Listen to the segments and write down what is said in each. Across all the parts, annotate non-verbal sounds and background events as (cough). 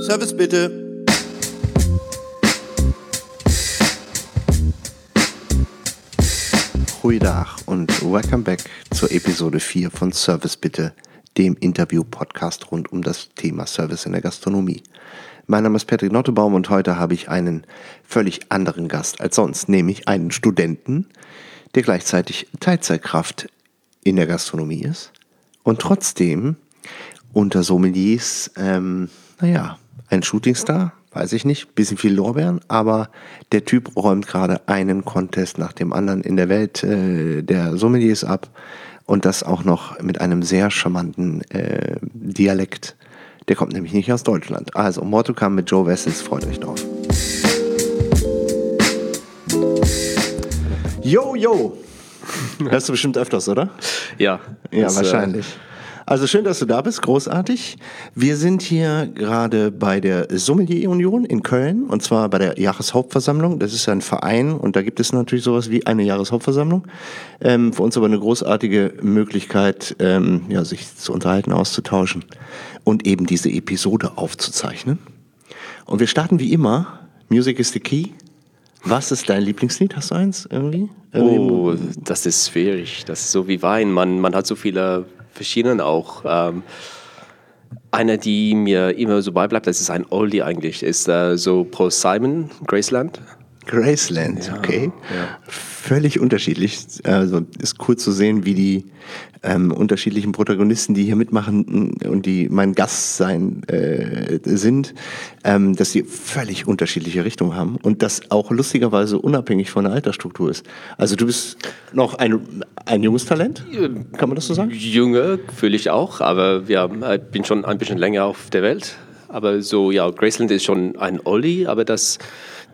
Service bitte. Goeiedag und welcome back zur Episode 4 von Service bitte, dem Interview-Podcast rund um das Thema Service in der Gastronomie. Mein Name ist Patrick Nottebaum und heute habe ich einen völlig anderen Gast als sonst, nämlich einen Studenten, der gleichzeitig Teilzeitkraft in der Gastronomie ist und trotzdem unter Sommeliers, ähm, naja, ein Shootingstar, weiß ich nicht, bisschen viel Lorbeeren, aber der Typ räumt gerade einen Contest nach dem anderen in der Welt äh, der Sommeliers ab und das auch noch mit einem sehr charmanten äh, Dialekt. Der kommt nämlich nicht aus Deutschland. Also, Mortocam mit Joe Wessels, freut euch drauf. Yo, yo! (laughs) Hörst du bestimmt öfters, oder? Ja. Ja, äh, wahrscheinlich. Also schön, dass du da bist, großartig. Wir sind hier gerade bei der Sommelier Union in Köln und zwar bei der Jahreshauptversammlung. Das ist ein Verein und da gibt es natürlich sowas wie eine Jahreshauptversammlung. Ähm, für uns aber eine großartige Möglichkeit, ähm, ja, sich zu unterhalten, auszutauschen und eben diese Episode aufzuzeichnen. Und wir starten wie immer. Music is the key. Was ist dein Lieblingslied? Hast du eins irgendwie? Irgendwie- Oh, das ist schwierig. Das ist so wie Wein. Man, man hat so viele verschiedene auch. Ähm, einer, die mir immer so beibleibt, das ist ein Oldie eigentlich, ist äh, so Paul Simon, Graceland. Graceland, okay. Völlig unterschiedlich. Also ist cool zu sehen, wie die ähm, unterschiedlichen Protagonisten, die hier mitmachen und die mein Gast sein äh, sind, ähm, dass sie völlig unterschiedliche Richtungen haben und das auch lustigerweise unabhängig von der Altersstruktur ist. Also du bist noch ein, ein junges Talent, kann man das so sagen? Jünger fühle ich auch, aber ja, ich bin schon ein bisschen länger auf der Welt. Aber so, ja, Graceland ist schon ein Oldie, aber das,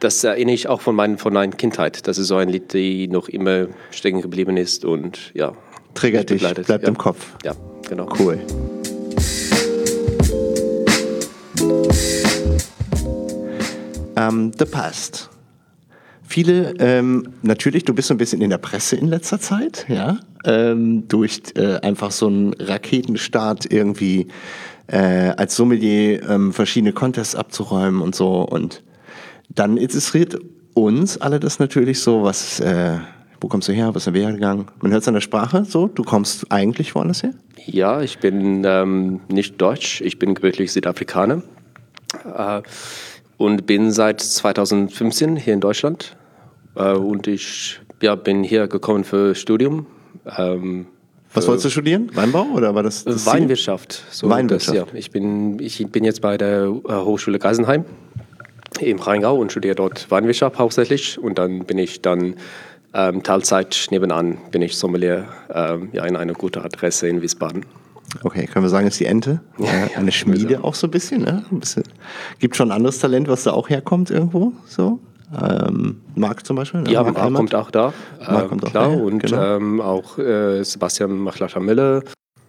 das erinnere ich auch von, meinen, von meiner Kindheit. Das ist so ein Lied, die noch immer stecken geblieben ist und ja. Triggert dich, bleibt ja. im Kopf. Ja, genau. Cool. Ähm, The Past. Viele, ähm, natürlich, du bist so ein bisschen in der Presse in letzter Zeit, ja, ähm, durch äh, einfach so einen Raketenstart irgendwie äh, als Sommelier ähm, verschiedene Contests abzuräumen und so. Und dann interessiert uns alle das natürlich so, was, äh, wo kommst du her, was ist der Werdegang? Man hört es an der Sprache so, du kommst eigentlich woanders her? Ja, ich bin ähm, nicht Deutsch, ich bin gebürtig Südafrikaner äh, und bin seit 2015 hier in Deutschland. Äh, und ich ja, bin hier gekommen für Studium. Ähm, Was wolltest du studieren? Weinbau oder war das, das? Weinwirtschaft. So Weinwirtschaft. Das, ja. ich, bin, ich bin jetzt bei der äh, Hochschule Geisenheim im Rheingau und studiere dort Weinwirtschaft hauptsächlich. Und dann bin ich dann ähm, Teilzeit nebenan, bin ich Sommelier ähm, ja, in einer guten Adresse in Wiesbaden. Okay, können wir sagen, ist die Ente? (laughs) Ja, Äh, ja, Eine Schmiede auch so ein bisschen, ne? Ein bisschen. Gibt schon ein anderes Talent, was da auch herkommt irgendwo? So? Ähm, Marc zum Beispiel? ne? Ja, Marc kommt auch da. Marc kommt auch klar. daher, und genau. ähm, auch äh, Sebastian Machlacher-Müller.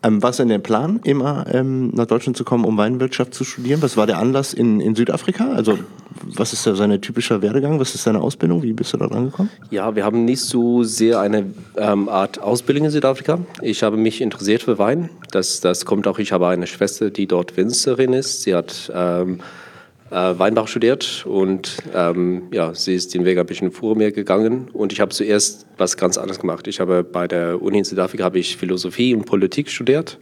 Ähm, was denn der Plan, immer ähm, nach Deutschland zu kommen, um Weinwirtschaft zu studieren? Was war der Anlass in, in Südafrika? Also, was ist da seine typische Werdegang? Was ist deine Ausbildung? Wie bist du da dran gekommen? Ja, wir haben nicht so sehr eine ähm, Art Ausbildung in Südafrika. Ich habe mich interessiert für Wein. Das, das kommt auch, ich habe eine Schwester, die dort Winzerin ist. Sie hat ähm, äh, Weinbach studiert und ähm, ja, sie ist den Weg ein bisschen vor mir gegangen. Und ich habe zuerst was ganz anderes gemacht. Ich habe bei der Uni in Südafrika habe ich Philosophie und Politik studiert.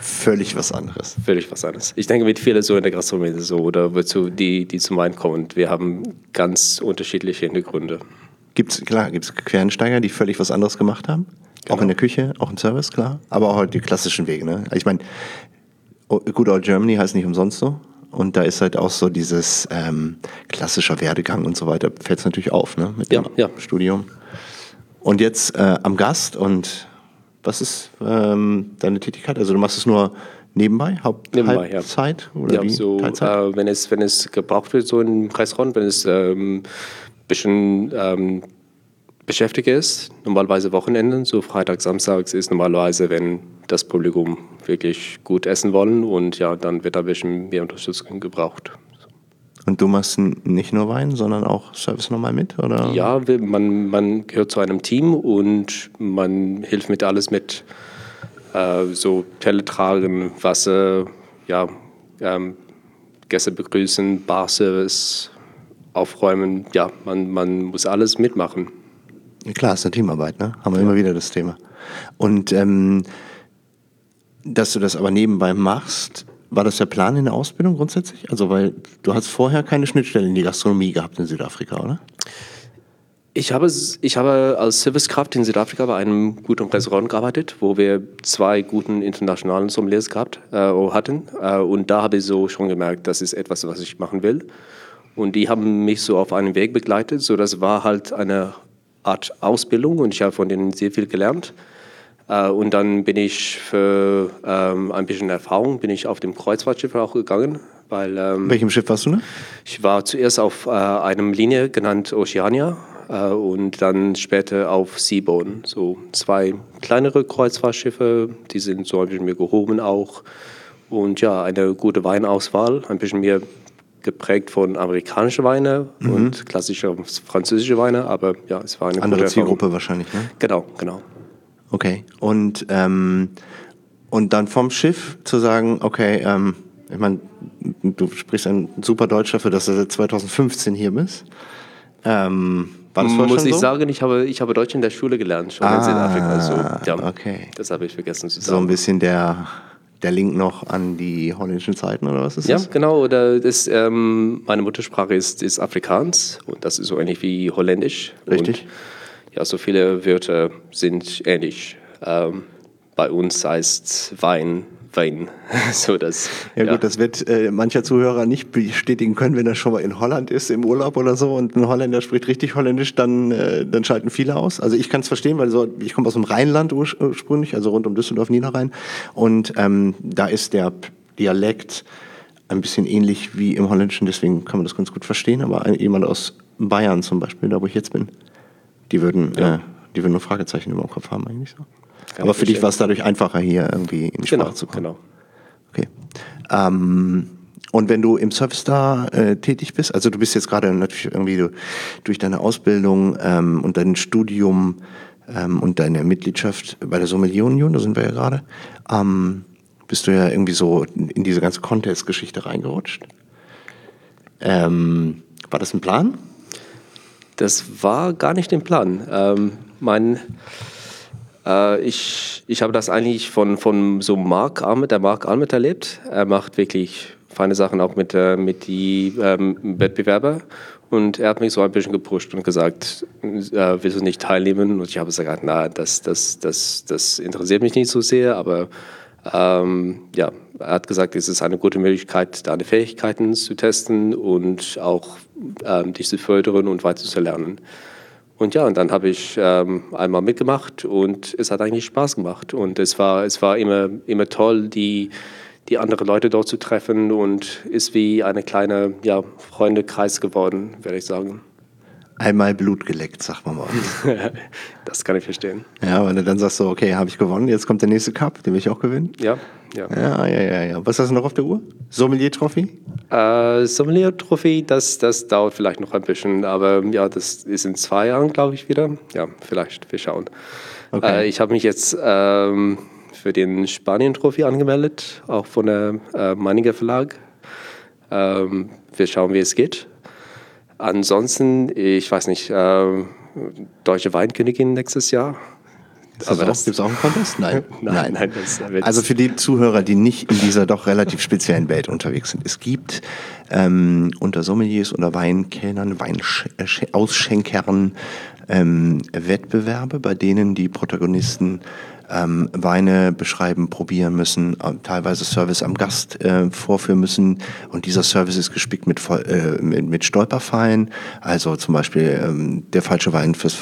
Völlig was anderes. Völlig was anderes. Ich denke, mit vielen so in der Gastronomie so oder wozu die, die zum Wein kommen. Wir haben ganz unterschiedliche Hintergründe. Gibt's, klar, gibt es Quereinsteiger, die völlig was anderes gemacht haben? Auch Genau. in der Küche, auch im Service, klar. Aber auch halt die klassischen Wege, ne? Ich meine, oh, Good Old Germany heißt nicht umsonst so. Und da ist halt auch so dieses ähm, klassischer Werdegang und so weiter, fällt es natürlich auf, ne? Mit Ja, dem ja. Studium. Und jetzt äh, am Gast und was ist ähm, deine Tätigkeit? Also du machst es nur nebenbei, Haupt Nebenbei, ja. Halbzeit oder Ja, wie? so, äh, wenn, es, wenn es gebraucht wird, so im Restaurant, wenn es ähm, bisschen ähm, beschäftigt ist, normalerweise Wochenenden, so Freitag, Samstags ist normalerweise, wenn das Publikum wirklich gut essen wollen und ja, dann wird da ein bisschen mehr Unterstützung gebraucht. Und du machst nicht nur Wein, sondern auch Service nochmal mit? Oder? Ja, man, man gehört zu einem Team und man hilft mit alles mit. Äh, so Teller tragen, Wasser, ja, ähm, Gäste begrüßen, Barservice, aufräumen. Ja, man, man muss alles mitmachen. Ja, klar, ist eine Teamarbeit, ne? Haben wir ja. immer wieder das Thema. Und ähm, dass du das aber nebenbei machst, war das der Plan in der Ausbildung grundsätzlich? Also, weil du hast vorher keine Schnittstelle in die Gastronomie gehabt in Südafrika, oder? Ich habe, ich habe als Servicekraft in Südafrika bei einem guten Restaurant gearbeitet, wo wir zwei guten internationalen Sommeliers gehabt äh, hatten. Äh, und da habe ich so schon gemerkt, das ist etwas, was ich machen will. Und die haben mich so auf einen Weg begleitet. So, das war halt eine Art Ausbildung und ich habe von denen sehr viel gelernt. Äh, und dann bin ich für ähm, ein bisschen Erfahrung bin ich auf dem Kreuzfahrtschiff auch gegangen. Weil, ähm, Welchem Schiff warst du ne? Ich war zuerst auf äh, einem Linie genannt Oceania äh, und dann später auf Seabourn. So zwei kleinere Kreuzfahrtschiffe, die sind so ein bisschen mehr gehoben auch. Und ja, eine gute Weinauswahl, ein bisschen mehr geprägt von amerikanischen Weine mhm. und klassischer französische Weine, aber ja, es war eine andere Zielgruppe wahrscheinlich, ne? Genau, genau. Okay. Und, ähm, und dann vom Schiff zu sagen, okay, ähm, ich meine, du sprichst ein super Deutsch dafür, dass du seit 2015 hier bist. Ähm, war das Muss ich so? sagen, ich habe, ich habe Deutsch in der Schule gelernt, schon ah, in Südafrika. Also, ja, okay. Das habe ich vergessen zu sagen. So ein bisschen der, der Link noch an die holländischen Zeiten oder was ist das? Ja, genau. Oder das, ähm, meine Muttersprache ist, ist Afrikaans und das ist so ähnlich wie Holländisch. Richtig. Und ja, so viele Wörter sind ähnlich. Ähm, bei uns heißt Wein Wein. (laughs) so das, ja, ja, gut, das wird äh, mancher Zuhörer nicht bestätigen können, wenn er schon mal in Holland ist, im Urlaub oder so und ein Holländer spricht richtig Holländisch, dann, äh, dann schalten viele aus. Also ich kann es verstehen, weil so, ich komme aus dem Rheinland ursprünglich, also rund um Düsseldorf, Niederrhein. Und ähm, da ist der Dialekt ein bisschen ähnlich wie im Holländischen, deswegen kann man das ganz gut verstehen. Aber jemand aus Bayern zum Beispiel, da wo ich jetzt bin, die würden, ja. äh, die würden nur Fragezeichen über dem Kopf haben eigentlich so. Aber für dich war es dadurch einfacher, hier irgendwie in die genau, Sprache zu kommen. Genau. Okay. Ähm, und wenn du im Service da äh, tätig bist, also du bist jetzt gerade natürlich irgendwie du, durch deine Ausbildung ähm, und dein Studium ähm, und deine Mitgliedschaft bei der Sommelier Union, da sind wir ja gerade, ähm, bist du ja irgendwie so in diese ganze Contest-Geschichte reingerutscht. Ähm, war das ein Plan? Das war gar nicht im Plan. Ähm, mein, äh, ich, ich habe das eigentlich von, von so Mark Armet, der Mark Armet erlebt. Er macht wirklich feine Sachen auch mit, äh, mit die ähm, Wettbewerber. Und er hat mich so ein bisschen gepusht und gesagt, äh, willst du nicht teilnehmen? Und ich habe gesagt, na, das, das, das, das interessiert mich nicht so sehr, aber ähm, ja, er hat gesagt, es ist eine gute Möglichkeit, deine Fähigkeiten zu testen und auch ähm, dich zu fördern und weiter zu lernen. Und ja, und dann habe ich ähm, einmal mitgemacht und es hat eigentlich Spaß gemacht. Und es war, es war immer, immer toll, die, die anderen Leute dort zu treffen und ist wie eine kleine ja, Freundekreis geworden, würde ich sagen einmal Blut geleckt, sagt man mal. (laughs) das kann ich verstehen. Ja, wenn du dann sagst so, okay, habe ich gewonnen, jetzt kommt der nächste Cup, den will ich auch gewinnen. Ja, ja. Ja, ja, ja, ja. Was hast du noch auf der Uhr? Sommelier-Trophy? Äh, Sommelier-Trophy, das, das dauert vielleicht noch ein bisschen, aber ja, das ist in zwei Jahren, glaube ich, wieder. Ja, vielleicht, wir schauen. Okay. Äh, ich habe mich jetzt ähm, für den Spanien-Trophy angemeldet, auch von der äh, Meininger Verlag. Ähm, wir schauen, wie es geht. Ansonsten, ich weiß nicht, äh, Deutsche Weinkönigin nächstes Jahr. Gibt es auch einen Contest? Nein. (laughs) nein, nein. nein also für die Zuhörer, die nicht in dieser doch relativ speziellen Welt unterwegs sind. Es gibt ähm, unter Sommeliers oder Weinkellnern, Weinauschenkern ähm, Wettbewerbe, bei denen die Protagonisten ähm, Weine beschreiben, probieren müssen, äh, teilweise Service am Gast äh, vorführen müssen. Und dieser Service ist gespickt mit, äh, mit, mit Stolperfallen. Also zum Beispiel ähm, der falsche Wein fürs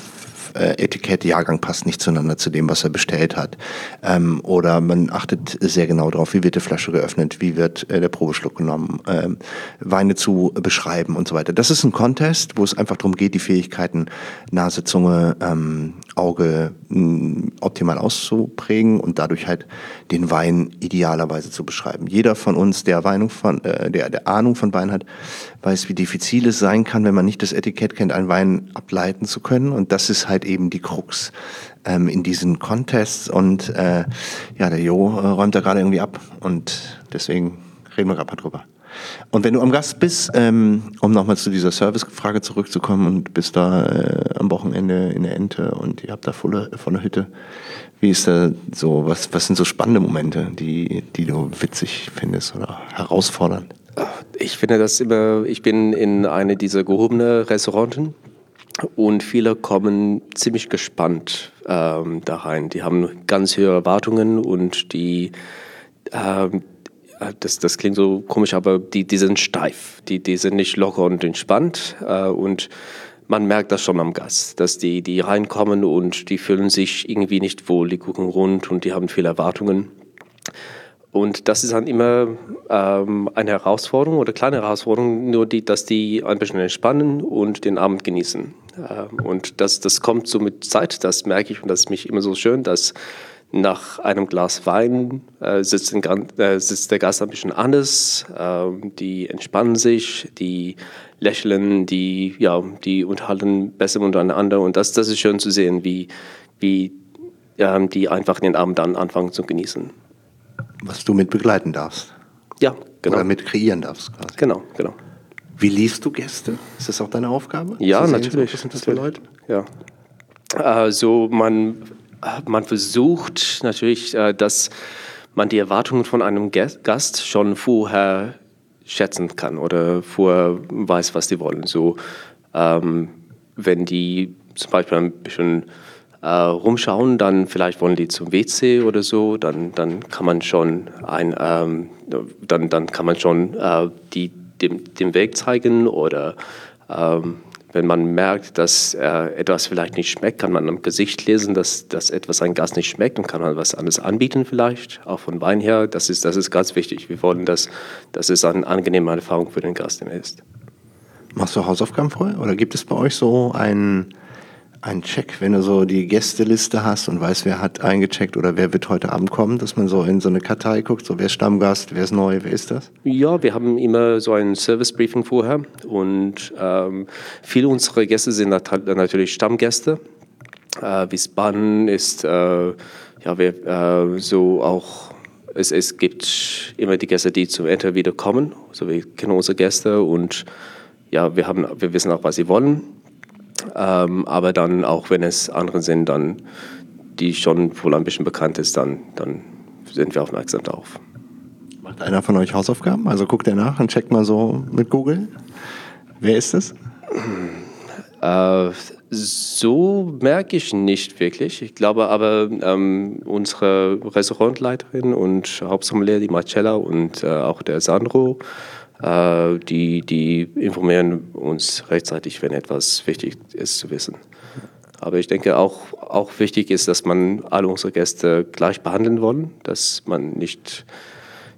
äh, Etikett, Jahrgang passt nicht zueinander zu dem, was er bestellt hat. Ähm, oder man achtet sehr genau darauf, wie wird die Flasche geöffnet, wie wird äh, der Probeschluck genommen, ähm, Weine zu beschreiben und so weiter. Das ist ein Contest, wo es einfach darum geht, die Fähigkeiten Nase, Zunge, ähm, Auge mh, optimal auszuprägen und dadurch halt den Wein idealerweise zu beschreiben. Jeder von uns, der, Weinung von, äh, der, der Ahnung von Wein hat, weiß, wie diffizil es sein kann, wenn man nicht das Etikett kennt, einen Wein ableiten zu können. Und das ist halt eben die Krux ähm, in diesen Contests. Und äh, ja, der Jo äh, räumt da gerade irgendwie ab und deswegen reden wir gerade mal drüber. Und wenn du am Gast bist, ähm, um nochmal zu dieser Servicefrage zurückzukommen und bist da äh, am Wochenende in der Ente und ihr habt da volle, volle Hütte, wie ist da so, was, was sind so spannende Momente, die, die du witzig findest oder herausfordernd? Ich finde das immer, ich bin in eine dieser gehobenen Restauranten und viele kommen ziemlich gespannt ähm, da rein. Die haben ganz hohe Erwartungen und die, ähm, das, das klingt so komisch, aber die, die sind steif. Die, die sind nicht locker und entspannt äh, und man merkt das schon am Gast, dass die, die reinkommen und die fühlen sich irgendwie nicht wohl, die gucken rund und die haben viele Erwartungen. Und das ist dann immer ähm, eine Herausforderung oder kleine Herausforderung, nur die, dass die ein bisschen entspannen und den Abend genießen. Ähm, und das, das kommt so mit Zeit, das merke ich und das ist mich immer so schön, dass nach einem Glas Wein äh, sitzt, den, äh, sitzt, der Gast ein bisschen anders, äh, die entspannen sich, die lächeln, die, ja, die unterhalten besser untereinander und das, das ist schön zu sehen, wie, wie ähm, die einfach den Abend dann anfangen zu genießen was du mit begleiten darfst. Ja, genau. Oder mit kreieren darfst quasi. Genau, genau. Wie liest du Gäste? Ist das auch deine Aufgabe? Ja, natürlich. Was sind das für Leute? Ja. Also man, man versucht natürlich, äh, dass man die Erwartungen von einem Gast schon vorher schätzen kann oder vorher weiß, was die wollen. So, ähm, wenn die zum Beispiel ein bisschen äh, rumschauen, dann vielleicht wollen die zum WC oder so, dann, dann kann man schon ein, ähm, dann, dann kann man schon äh, die, dem, den Weg zeigen oder ähm, wenn man merkt, dass äh, etwas vielleicht nicht schmeckt, kann man am Gesicht lesen, dass, dass etwas ein Gas nicht schmeckt und kann man was anderes anbieten vielleicht, auch von Wein her. Das ist, das ist ganz wichtig. Wir wollen, dass, dass es eine angenehme Erfahrung für den Gast ist. Machst du Hausaufgaben vorher oder gibt es bei euch so ein ein Check, wenn du so die Gästeliste hast und weißt, wer hat eingecheckt oder wer wird heute Abend kommen, dass man so in so eine Kartei guckt, so wer ist Stammgast, wer ist neu, wer ist das? Ja, wir haben immer so ein Service-Briefing vorher und ähm, viele unserer Gäste sind natürlich Stammgäste. Äh, Wiesbaden ist äh, ja wir, äh, so auch es, es gibt immer die Gäste, die zum Enter wieder kommen. Also wir kennen unsere Gäste und ja, wir, haben, wir wissen auch, was sie wollen. Ähm, aber dann, auch wenn es andere sind, dann, die schon wohl ein bisschen bekannt ist, dann, dann sind wir aufmerksam darauf. Macht einer von euch Hausaufgaben? Also guckt er nach und checkt mal so mit Google. Wer ist es? Äh, so merke ich nicht wirklich. Ich glaube aber, ähm, unsere Restaurantleiterin und Hauptsommelier, die Marcella und äh, auch der Sandro, die, die informieren uns rechtzeitig, wenn etwas wichtig ist zu wissen. Aber ich denke auch, auch wichtig ist, dass man alle unsere Gäste gleich behandeln wollen, dass man nicht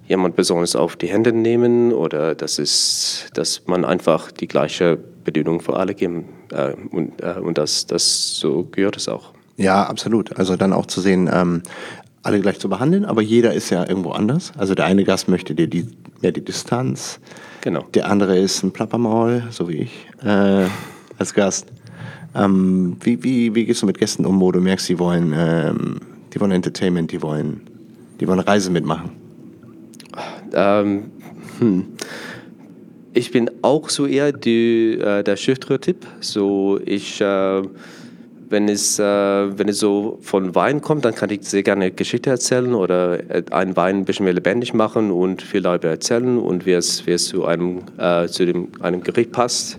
jemand besonders auf die Hände nehmen oder das ist, dass man einfach die gleiche Bedienung für alle geben äh, und, äh, und das, das so gehört es auch. Ja, absolut. Also dann auch zu sehen, ähm, alle gleich zu behandeln, aber jeder ist ja irgendwo anders. Also der eine Gast möchte dir die, mehr die Distanz. Genau. Der andere ist ein Plappermaul, so wie ich, äh, als Gast. Ähm, wie, wie, wie gehst du mit Gästen um, wo du merkst, die wollen, ähm, die wollen Entertainment, die wollen, die wollen Reise mitmachen? Ähm, hm. Ich bin auch so eher die, äh, der schüchterne Typ. So ich äh, wenn es, äh, wenn es so von Wein kommt, dann kann ich sehr gerne Geschichte erzählen oder äh, einen Wein ein bisschen mehr lebendig machen und viel darüber erzählen und wie es, wie es zu, einem, äh, zu dem, einem Gericht passt.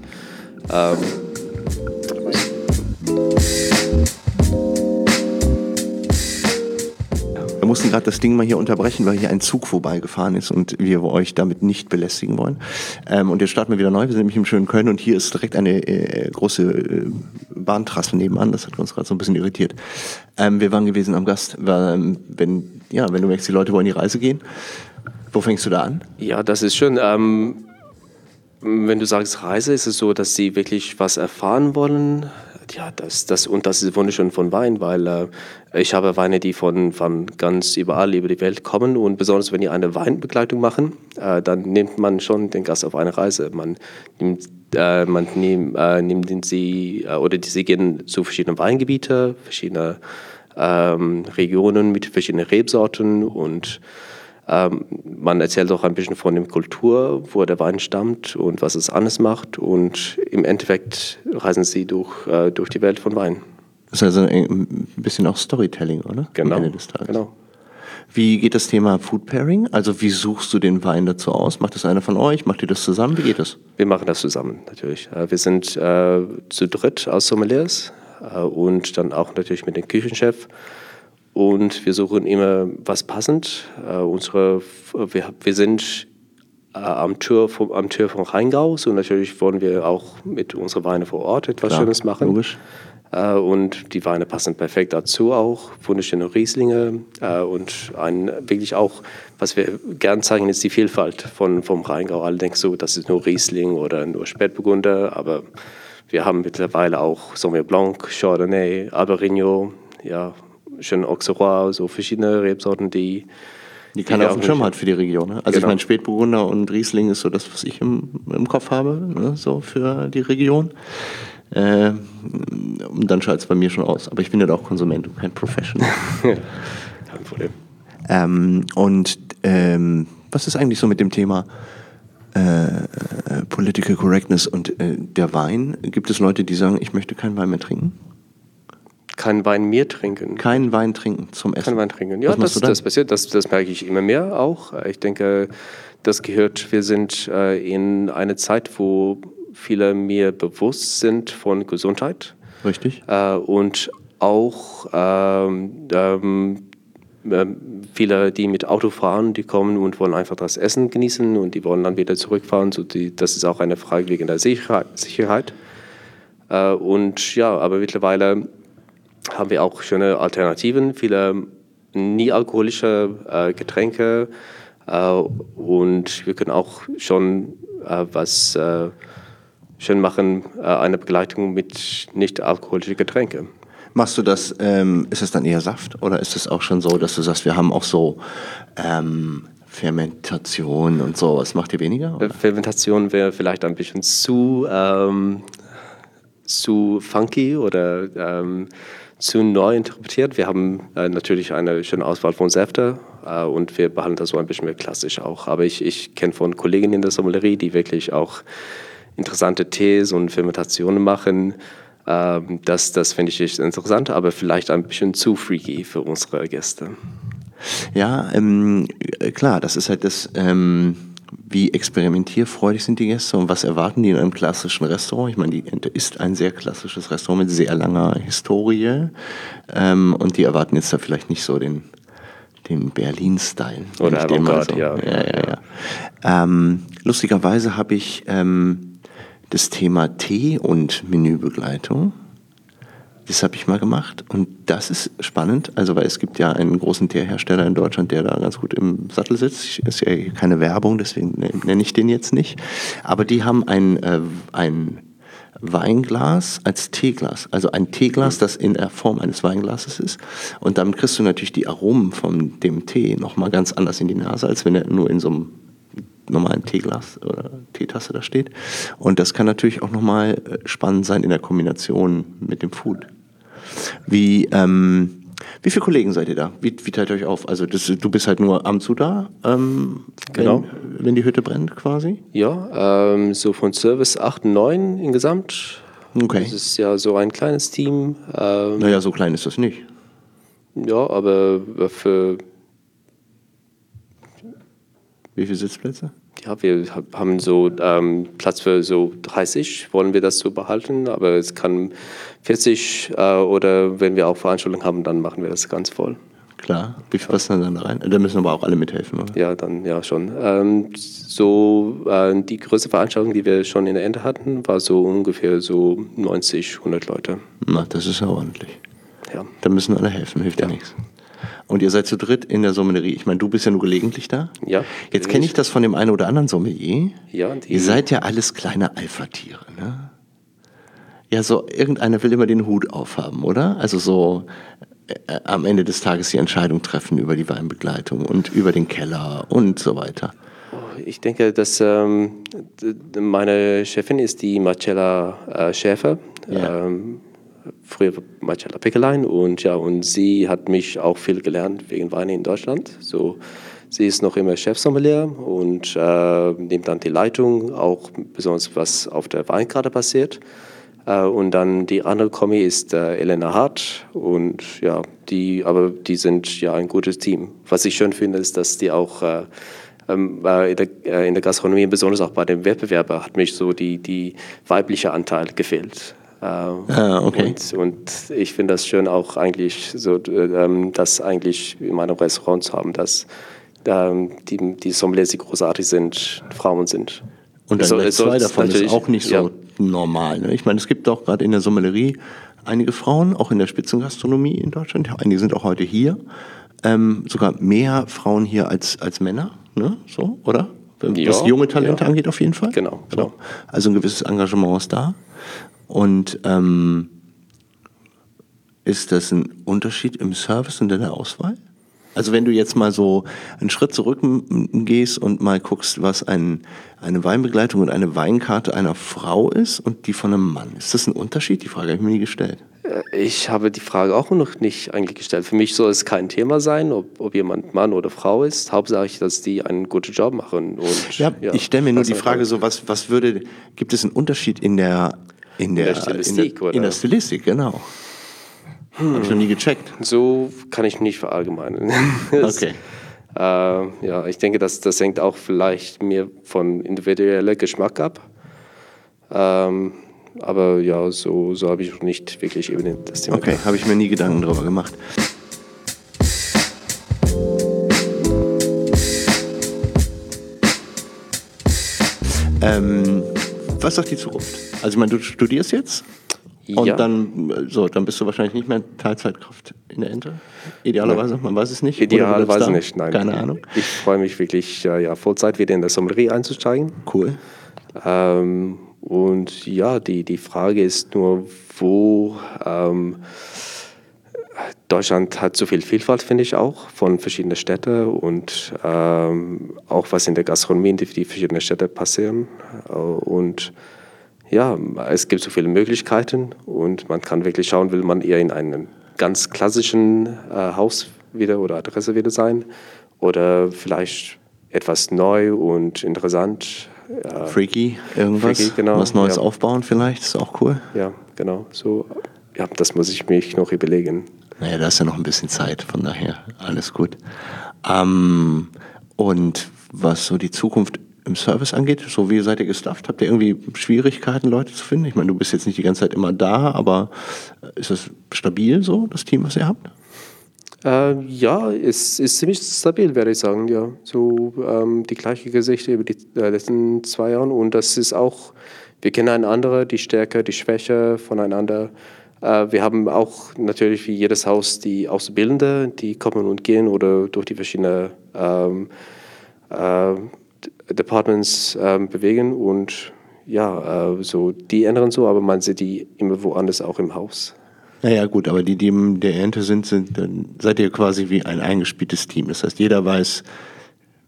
Ähm, mussten gerade das Ding mal hier unterbrechen, weil hier ein Zug vorbeigefahren ist und wir euch damit nicht belästigen wollen. Ähm, und jetzt starten wir wieder neu. Wir sind nämlich im schönen Köln und hier ist direkt eine äh, große äh, Bahntrasse nebenan. Das hat uns gerade so ein bisschen irritiert. Ähm, wir waren gewesen am Gast, weil, ähm, wenn, ja, wenn du merkst, die Leute wollen die Reise gehen, wo fängst du da an? Ja, das ist schön. Ähm, wenn du sagst Reise, ist es so, dass sie wirklich was erfahren wollen, ja, das, das, und das ist wunderschön von Wein, weil äh, ich habe Weine, die von, von ganz überall über die Welt kommen und besonders wenn die eine Weinbegleitung machen, äh, dann nimmt man schon den Gast auf eine Reise. Man nimmt, äh, man nehm, äh, nimmt sie, äh, oder sie gehen zu verschiedenen Weingebieten, verschiedene ähm, Regionen mit verschiedenen Rebsorten und Ähm, man erzählt auch ein bisschen von der Kultur, wo der Wein stammt und was es anders macht. Und im Endeffekt reisen sie durch, äh, durch die Welt von Wein. Das ist also ein bisschen auch Storytelling, oder? Genau. Am Ende des Tages. genau. Wie geht das Thema Food Pairing? Also wie suchst du den Wein dazu aus? Macht das einer von euch? Macht ihr das zusammen? Wie geht das? Wir machen das zusammen natürlich. Äh, Wir sind äh, zu dritt als Sommeliers äh, und dann auch natürlich mit dem Küchenchef. Und wir suchen immer was passend. Äh, unsere, wir, wir sind äh, am, Tür vom, am Tür von Rheingau, so natürlich wollen wir auch mit unseren Weinen vor Ort etwas Klar, Schönes machen. logisch. Äh, und die Weine passen perfekt dazu auch. Wunderschöne Rieslinge äh, und ein wirklich auch, was wir gern zeigen, ist die Vielfalt von, vom Rheingau. Alle denken so, das ist nur Riesling oder nur Spätburgunder, aber wir haben mittlerweile auch Sauvignon Blanc, Chardonnay, Albarino, ja, schön Auxerrois, so verschiedene Rebsorten, die Die keiner auf dem Schirm hat für die Region. Ne? Also ich Genau. meine, Spätburgunder und Riesling ist so das, was ich im, im Kopf habe, ne? so für die Region. Äh, und dann schaltet es bei mir schon aus. Aber ich bin ja auch Konsument und kein Professional. (laughs) kein Problem. ähm, und ähm, was ist eigentlich so mit dem Thema äh, äh, Political Correctness und äh, der Wein? Gibt es Leute, die sagen, ich möchte keinen Wein mehr trinken? Kein Wein mehr trinken. Keinen Wein trinken zum Essen? Kein Wein trinken. Ja, das, das passiert. Das, das merke ich immer mehr auch. Ich denke, das gehört, wir sind äh, in einer Zeit, wo viele mehr bewusst sind von Gesundheit Richtig? äh, und auch ähm, ähm, ähm, viele, die mit Auto fahren, die kommen und wollen einfach das Essen genießen und die wollen dann wieder zurückfahren. So die, das ist auch eine Frage wegen der Sicherheit. Sicherheit. Äh, und ja, aber mittlerweile haben wir auch schöne Alternativen, viele nie alkoholische äh, Getränke äh, und wir können auch schon äh, was äh, schön machen, äh, eine Begleitung mit nicht alkoholischen Getränken. Machst du das, ähm, ist es dann eher Saft oder ist es auch schon so, dass du sagst, wir haben auch so ähm, Fermentation und so, was macht ihr weniger? Oder? Fermentation wäre vielleicht ein bisschen zu, ähm, zu funky oder ähm, zu neu interpretiert. Wir haben äh, natürlich eine schöne Auswahl von Säfte äh, und wir behandeln das so ein bisschen mehr klassisch auch. Aber ich, ich kenne von Kollegen in der Sommelerie, die wirklich auch interessante Tees und Fermentationen machen. Ähm, das das finde ich interessant, aber vielleicht ein bisschen zu freaky für unsere Gäste. Ja, ähm, äh, klar, das ist halt das, ähm, wie experimentierfreudig sind die Gäste und was erwarten die in einem klassischen Restaurant? Ich meine, die Ente ist ein sehr klassisches Restaurant mit sehr langer Historie ähm, und die erwarten jetzt da vielleicht nicht so den, den Berlin-Style. Oder den mal Avantgarde, ja. ja, ja, ja. Ähm, lustigerweise habe ich ähm, das Thema Tee und Menübegleitung. Das habe ich mal gemacht und das ist spannend, also weil es gibt ja einen großen Teehersteller in Deutschland, der da ganz gut im Sattel sitzt. Ist ja keine Werbung, deswegen nenne ich den jetzt nicht. Aber die haben ein, äh, ein Weinglas als Teeglas, also ein Teeglas, das in der Form eines Weinglases ist. Und damit kriegst du natürlich die Aromen von dem Tee nochmal ganz anders in die Nase, als wenn er nur in so einem normalen Teeglas oder Teetasse da steht. Und das kann natürlich auch nochmal äh, spannend sein in der Kombination mit dem Food. Wie, ähm, wie viele Kollegen seid ihr da? Wie, wie teilt ihr euch auf? Also das, du bist halt nur und zu da, ähm, Genau. wenn, wenn die Hütte brennt quasi? Ja, ähm, so von Service 8, 9 insgesamt. Okay. Das ist ja so ein kleines Team. Ähm, Naja, so klein ist das nicht. Ja, aber für, Wie viele Sitzplätze? Ja, wir hab- haben so ähm, Platz für so 30, wollen wir das so behalten, aber es kann 40 äh, oder wenn wir auch Veranstaltungen haben, dann machen wir das ganz voll. Klar. Wie viel passen dann da rein? Da müssen aber auch alle mithelfen, oder? Ja, dann ja schon. Ähm, so äh, die größte Veranstaltung, die wir schon in der Ende hatten, war so ungefähr so 90, 100 Leute. Na, das ist ja ordentlich. Ja. Da müssen alle helfen, hilft ja, Ja. nichts. Und ihr seid zu dritt in der Sommelerie. Ich meine, du bist ja nur gelegentlich da. Ja, Jetzt kenne ich das von dem einen oder anderen Sommelier. Ja, die- Ihr seid ja alles kleine Alpha-Tiere, ne? Ja, so irgendeiner will immer den Hut aufhaben, oder? Also so äh, am Ende des Tages die Entscheidung treffen über die Weinbegleitung und über den Keller und so weiter. Ich denke, dass ähm, meine Chefin ist die Marcella äh, Schäfer, Ja. ähm, früher Marcella Pickelein und ja, und sie hat mich auch viel gelernt wegen Wein in Deutschland. So, Sie ist noch immer Chefsommelier und äh, nimmt dann die Leitung, auch besonders was auf der Weinkarte passiert. Äh, und dann die andere Kommi ist äh, Elena Hart und ja, die, aber die sind ja ein gutes Team. Was ich schön finde, ist, dass die auch äh, ähm, in, der, äh, in der Gastronomie, besonders auch bei dem Wettbewerber, hat mich so die, die weibliche Anteil gefehlt. Äh, ah, okay. Und, und ich finde das schön auch eigentlich so, ähm, das eigentlich in meinem Restaurant zu haben, dass ähm, die, die Sommeliers, die großartig sind, Frauen sind. Und dann so, zwei davon ist auch nicht so ja. normal. Ne? Ich meine, es gibt auch gerade in der Sommelerie einige Frauen, auch in der Spitzengastronomie in Deutschland. Einige sind auch heute hier. Ähm, sogar mehr Frauen hier als, als Männer, ne? so, oder? Was ja, junge Talente ja. angeht, auf jeden Fall. Genau. genau. So. Also ein gewisses Engagement ist da. Und ähm, ist das ein Unterschied im Service und in der Auswahl? Also wenn du jetzt mal so einen Schritt zurück gehst und mal guckst, was ein, eine Weinbegleitung und eine Weinkarte einer Frau ist und die von einem Mann, ist das ein Unterschied? Die Frage habe ich mir nie gestellt. Äh, ich habe die Frage auch noch nicht eigentlich gestellt. Für mich soll es kein Thema sein, ob, ob jemand Mann oder Frau ist. Hauptsächlich, dass die einen guten Job machen. Und, ja, ja, ich stelle mir nur die Frage so, was, was würde, gibt es einen Unterschied in der, in der, in der Stilistik? In der, in der Stilistik, genau. Hm. Habe ich noch nie gecheckt. So kann ich nicht verallgemeinern. (laughs) okay. Äh, ja, ich denke, dass das hängt auch vielleicht mir von individueller Geschmack ab. Ähm, aber ja, so, so habe ich nicht wirklich eben das Thema. Okay, habe ich mir nie Gedanken darüber gemacht. Ähm, was sagt die Zukunft? Also ich meine, du studierst jetzt? Und ja. dann, so, dann bist du wahrscheinlich nicht mehr Teilzeitkraft in der Ente. Idealerweise, man weiß es nicht. Idealerweise nicht, nein. Keine Ahnung. Ich freue mich wirklich, ja, ja, Vollzeit wieder in der Sommelerie einzusteigen. Cool. Ähm, und ja, die, die Frage ist nur, wo ähm, Deutschland hat so viel Vielfalt, finde ich auch, von verschiedenen Städten und ähm, auch was in der Gastronomie in die, die verschiedenen Städte passieren. Und ja, es gibt so viele Möglichkeiten und man kann wirklich schauen, will man eher in einem ganz klassischen äh, Haus wieder oder Adresse wieder sein oder vielleicht etwas neu und interessant. Äh, freaky, irgendwas, freaky, genau, was Neues ja. aufbauen vielleicht, ist auch cool. Ja, genau, so, ja, das muss ich mich noch überlegen. Naja, da ist ja noch ein bisschen Zeit, von daher alles gut. Ähm, und was so die Zukunft im Service angeht? So wie seid ihr gestafft? Habt ihr irgendwie Schwierigkeiten, Leute zu finden? Ich meine, du bist jetzt nicht die ganze Zeit immer da, aber äh, ist das stabil so, das Team, was ihr habt? Äh, ja, es ist ziemlich stabil, würde ich sagen. Ja, so ähm, die gleiche Gesichter über die äh, letzten zwei Jahre und das ist auch, wir kennen einander, die Stärke, die Schwäche voneinander. Äh, wir haben auch natürlich wie jedes Haus die Auszubildende, die kommen und gehen oder durch die verschiedenen ähm, äh, Departments ähm, bewegen und ja, äh, so die ändern so, aber man sieht die immer woanders auch im Haus. Naja, gut, aber die, die in der Ernte sind, sind, dann seid ihr quasi wie ein eingespieltes Team. Das heißt, jeder weiß,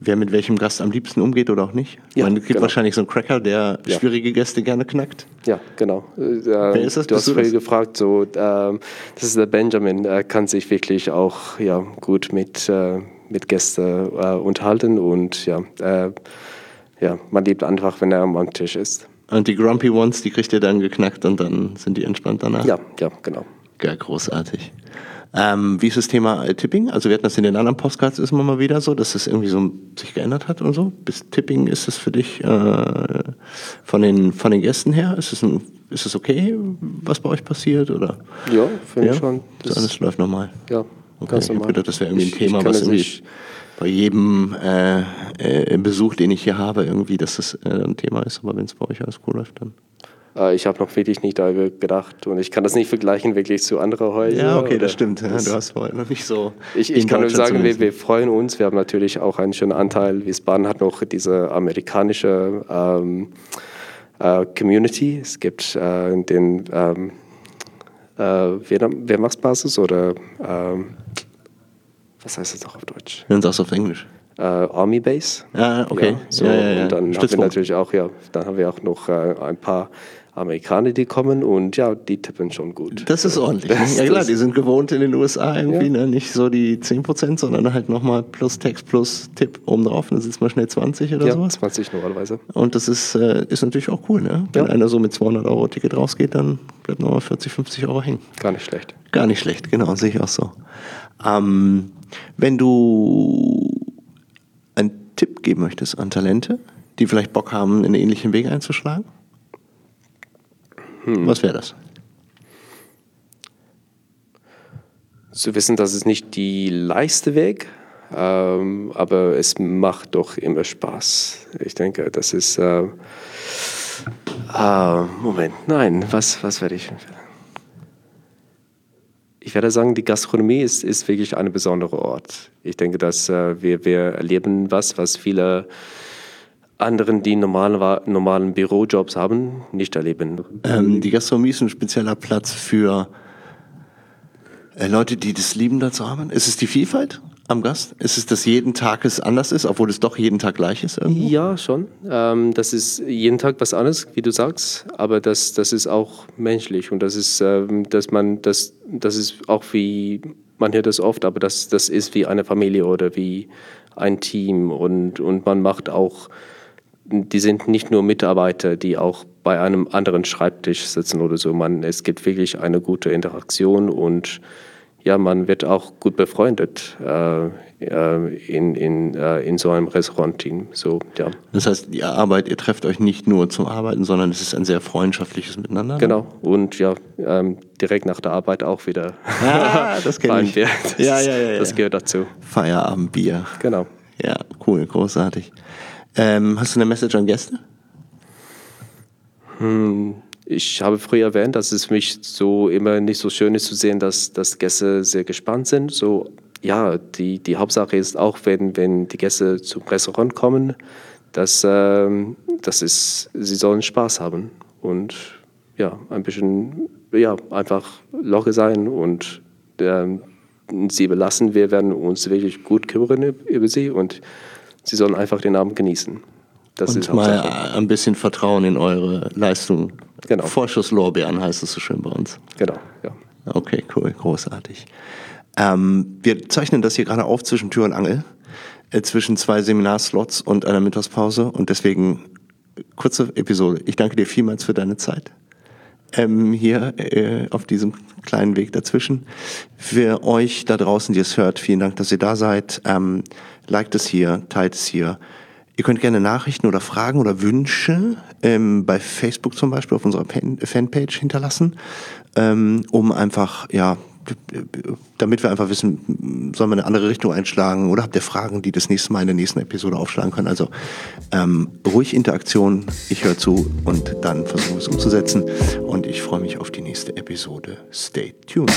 wer mit welchem Gast am liebsten umgeht oder auch nicht. Ja, Man gibt genau. wahrscheinlich so einen Cracker, der ja. schwierige Gäste gerne knackt. Ja, genau. Äh, wer ist das? Du hast vorhin gefragt, so, äh, das ist der Benjamin, er kann sich wirklich auch ja, gut mit, äh, mit Gästen äh, unterhalten und ja, äh, ja, man lebt einfach, wenn er am Tisch ist. Und die Grumpy Ones, die kriegt ihr dann geknackt und dann sind die entspannt danach? Ja, ja, genau. Ja, großartig. Ähm, wie ist das Thema äh, Tipping? Also wir hatten das in den anderen Postcards ist immer mal wieder so, dass das irgendwie so sich geändert hat und so. Bis Tipping ist das für dich äh, von, den, von den Gästen her? Ist es, ein, ist es okay, was bei euch passiert? Oder? Ja, finde ja? ich schon. Das alles läuft normal. Ja, okay. ganz normal. Ich gedacht, das wäre irgendwie ein Thema, was irgendwie bei jedem äh, äh, Besuch, den ich hier habe, irgendwie, dass das äh, ein Thema ist. Aber wenn es bei euch alles cool läuft, dann. Äh, ich habe noch wirklich nicht darüber gedacht und ich kann das nicht vergleichen wirklich zu anderen Häusern. Ja, okay, das stimmt. Du hast vorher noch nicht so. Ich, ich kann nur sagen, wir, wir, freuen uns. Wir haben natürlich auch einen schönen Anteil. Wiesbaden hat noch diese amerikanische ähm, äh, Community. Es gibt äh, den ähm, äh, Wehrmachtsbasis oder ähm, was heißt das auch auf Deutsch? Dann sagst du auf Englisch. äh, Army Base. Ah, okay. Ja, so, Ja, ja. Und dann haben wir Stützpunkt. natürlich auch, ja, dann haben wir auch noch äh, ein paar Amerikaner, die kommen und ja, die tippen schon gut. Das ist ordentlich. ne? Das- ja klar, die sind gewohnt in den USA irgendwie, Ja. ne? nicht so die 10%, sondern halt nochmal plus Text plus Tipp obendrauf, dann sitzt man schnell 20 oder ja, sowas. 20 normalerweise. Und das ist, äh, ist natürlich auch cool. Ne? Wenn Ja. einer so mit 200 Euro Ticket rausgeht, dann bleibt nochmal 40, 50 Euro hängen. Gar nicht schlecht. Gar nicht schlecht, genau, sehe ich auch so. Ähm, wenn du einen Tipp geben möchtest an Talente, die vielleicht Bock haben, einen ähnlichen Weg einzuschlagen, was wäre das? Zu wissen, dass es nicht die leichte Weg, ähm, aber es macht doch immer Spaß. Ich denke, das ist. Äh, ah, Moment, nein, was, was werde ich? Ich werde sagen, die Gastronomie ist, ist wirklich ein besonderer Ort. Ich denke, dass äh, wir, wir erleben was, was viele anderen, die normale, normalen Bürojobs haben, nicht erleben. Ähm, die Gastronomie ist ein spezieller Platz für äh, Leute, die das lieben, da zu arbeiten. Ist es die Vielfalt am Gast? Ist es, dass jeden Tag es anders ist, obwohl es doch jeden Tag gleich ist irgendwo? Ja, schon. Ähm, das ist jeden Tag was anderes, wie du sagst, aber das, das ist auch menschlich und das ist, ähm, dass man, das, das ist auch wie, man hört das oft, aber das, das ist wie eine Familie oder wie ein Team und, und man macht auch, die sind nicht nur Mitarbeiter, die auch bei einem anderen Schreibtisch sitzen oder so. Man, es gibt wirklich eine gute Interaktion und ja, man wird auch gut befreundet äh, äh, in, in, äh, in so einem Restaurantteam. So, ja. Das heißt, die Arbeit, ihr trefft euch nicht nur zum Arbeiten, sondern es ist ein sehr freundschaftliches Miteinander. ne? Genau. Und ja, ähm, direkt nach der Arbeit auch wieder. Ah, das kenn (laughs) feiern ich. Das, Ja, ja, ja, ja. Das gehört dazu. Feierabendbier. Genau. Ja, cool, großartig. Ähm, hast du eine Message an Gäste? Ich habe früher erwähnt, dass es für mich so immer nicht so schön ist zu sehen, dass, dass Gäste sehr gespannt sind. So, ja, die, die Hauptsache ist auch, wenn, wenn die Gäste zum Restaurant kommen, dass, ähm, das ist, sie sollen Spaß haben und ja, ein bisschen, ja, einfach locker sein und ähm, sie belassen. Wir werden uns wirklich gut kümmern üb- über sie und sie sollen einfach den Abend genießen. Das ist Und mal Hauptsache. ein bisschen Vertrauen in eure Leistung. Genau. Vorschusslorbeeren heißt es so schön bei uns. Genau, ja. Okay, cool, großartig. Ähm, wir zeichnen das hier gerade auf zwischen Tür und Angel, äh, zwischen zwei Seminarslots und einer Mittagspause und deswegen kurze Episode. Ich danke dir vielmals für deine Zeit. Ähm, hier äh, auf diesem kleinen Weg dazwischen. Für euch da draußen, die es hört, vielen Dank, dass ihr da seid. Ähm, liked es hier, teilt es hier. Ihr könnt gerne Nachrichten oder Fragen oder Wünsche ähm, bei Facebook zum Beispiel auf unserer Fan Fanpage hinterlassen, ähm, um einfach, ja, damit wir einfach wissen, sollen wir eine andere Richtung einschlagen oder habt ihr Fragen, die das nächste Mal in der nächsten Episode aufschlagen können. Also ähm, ruhig Interaktion, ich höre zu und dann versuchen wir es umzusetzen. Und ich freue mich auf die nächste Episode. Stay tuned.